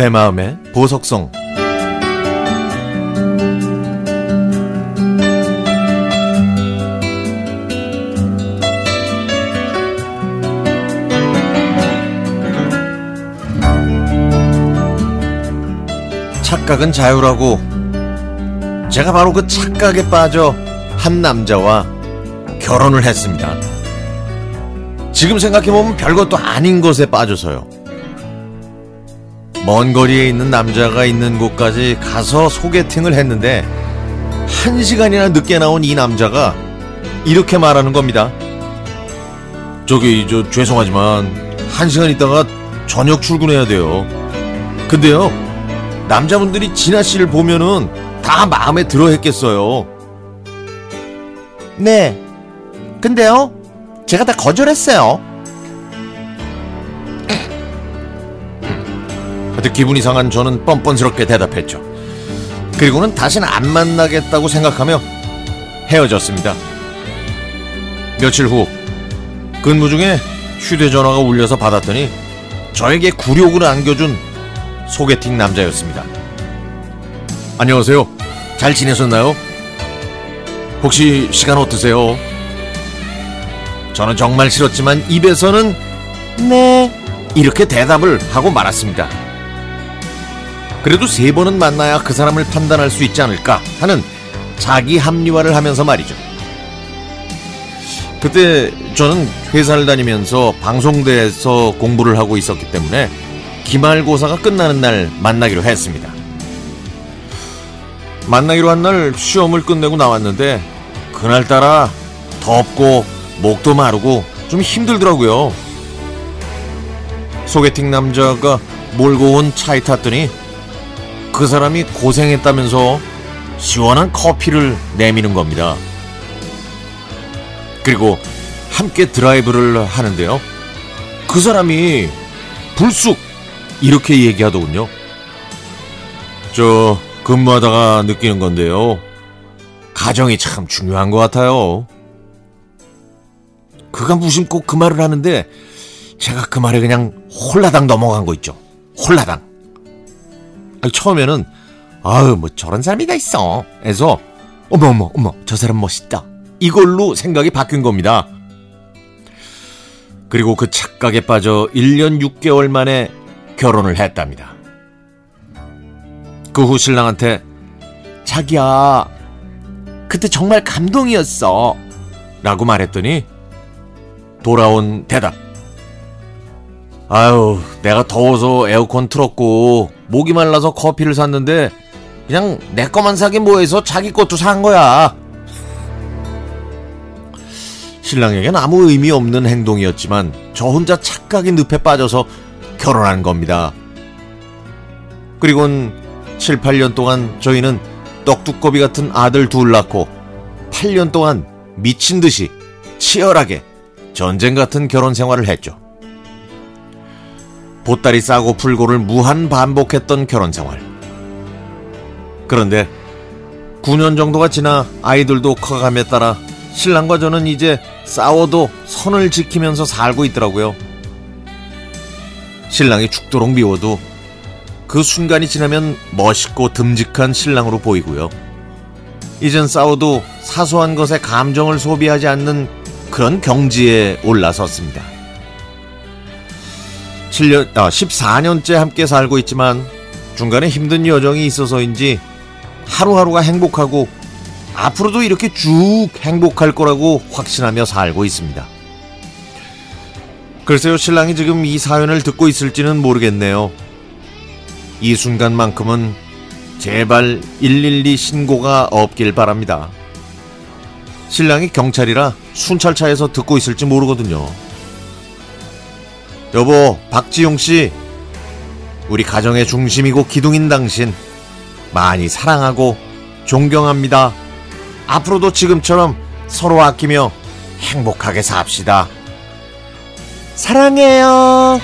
내 마음의 보석성 착각은 자유라고 제가 바로 그 착각에 빠져 한 남자와 결혼을 했습니다. 지금 생각해보면 별것도 아닌 것에 빠져서요. 먼 거리에 있는 남자가 있는 곳까지 가서 소개팅을 했는데 한 시간이나 늦게 나온 이 남자가 이렇게 말하는 겁니다. 저기 저 죄송하지만 한 시간 있다가 저녁 출근해야 돼요. 근데요 남자분들이 진아 씨를 보면은 다 마음에 들어 했겠어요. 네. 근데요, 제가 다 거절했어요. 하여튼 기분이 상한 저는 뻔뻔스럽게 대답했죠. 그리고는 다시는 안 만나겠다고 생각하며 헤어졌습니다. 며칠 후 근무 중에 휴대전화가 울려서 받았더니 저에게 굴욕을 안겨준 소개팅 남자였습니다. 안녕하세요. 잘 지내셨나요? 혹시 시간 어떠세요? 저는 정말 싫었지만 입에서는 네 이렇게 대답을 하고 말았습니다. 그래도 세 번은 만나야 그 사람을 판단할 수 있지 않을까 하는 자기 합리화를 하면서 말이죠. 그때 저는 회사를 다니면서 방송대에서 공부를 하고 있었기 때문에 기말고사가 끝나는 날 만나기로 했습니다. 만나기로 한 날 시험을 끝내고 나왔는데 그날따라 덥고 목도 마르고 좀 힘들더라고요. 소개팅 남자가 몰고 온 차에 탔더니 그 사람이 고생했다면서 시원한 커피를 내미는 겁니다. 그리고 함께 드라이브를 하는데요. 그 사람이 불쑥 이렇게 얘기하더군요. 저 근무하다가 느끼는 건데요. 가정이 참 중요한 것 같아요. 그가 무심코 그 말을 하는데 제가 그 말에 그냥 홀라당 넘어간 거 있죠. 홀라당. 아니, 처음에는 아유 뭐 저런 사람이 다 있어. 해서 어머 어머 어머 저 사람 멋있다. 이걸로 생각이 바뀐 겁니다. 그리고 그 착각에 빠져 1년 6개월 만에 결혼을 했답니다. 그 후 신랑한테 자기야 그때 정말 감동이었어 라고 말했더니 돌아온 대답 아유 내가 더워서 에어컨 틀었고 목이 말라서 커피를 샀는데 그냥 내 거만 사긴 뭐해서 자기 것도 산 거야 신랑에겐 아무 의미 없는 행동이었지만 저 혼자 착각의 늪에 빠져서 결혼한 겁니다. 그리곤 7, 8년 동안 저희는 떡두꺼비 같은 아들 둘 낳고 8년 동안 미친 듯이 치열하게 전쟁 같은 결혼 생활을 했죠. 보따리 싸고 풀고를 무한 반복했던 결혼 생활. 그런데 9년 정도가 지나 아이들도 커감에 따라 신랑과 저는 이제 싸워도 선을 지키면서 살고 있더라고요. 신랑이 죽도록 미워도 그 순간이 지나면 멋있고 듬직한 신랑으로 보이고요. 이젠 싸워도 사소한 것에 감정을 소비하지 않는 그런 경지에 올라섰습니다. 7년, 아, 14년째 함께 살고 있지만 중간에 힘든 여정이 있어서인지 하루하루가 행복하고 앞으로도 이렇게 쭉 행복할 거라고 확신하며 살고 있습니다. 글쎄요, 신랑이 지금 이 사연을 듣고 있을지는 모르겠네요. 이 순간만큼은 제발 112 신고가 없길 바랍니다. 신랑이 경찰이라 순찰차에서 듣고 있을지 모르거든요. 여보, 박지용 씨. 우리 가정의 중심이고 기둥인 당신. 많이 사랑하고 존경합니다. 앞으로도 지금처럼 서로 아끼며 행복하게 삽시다. 사랑해요.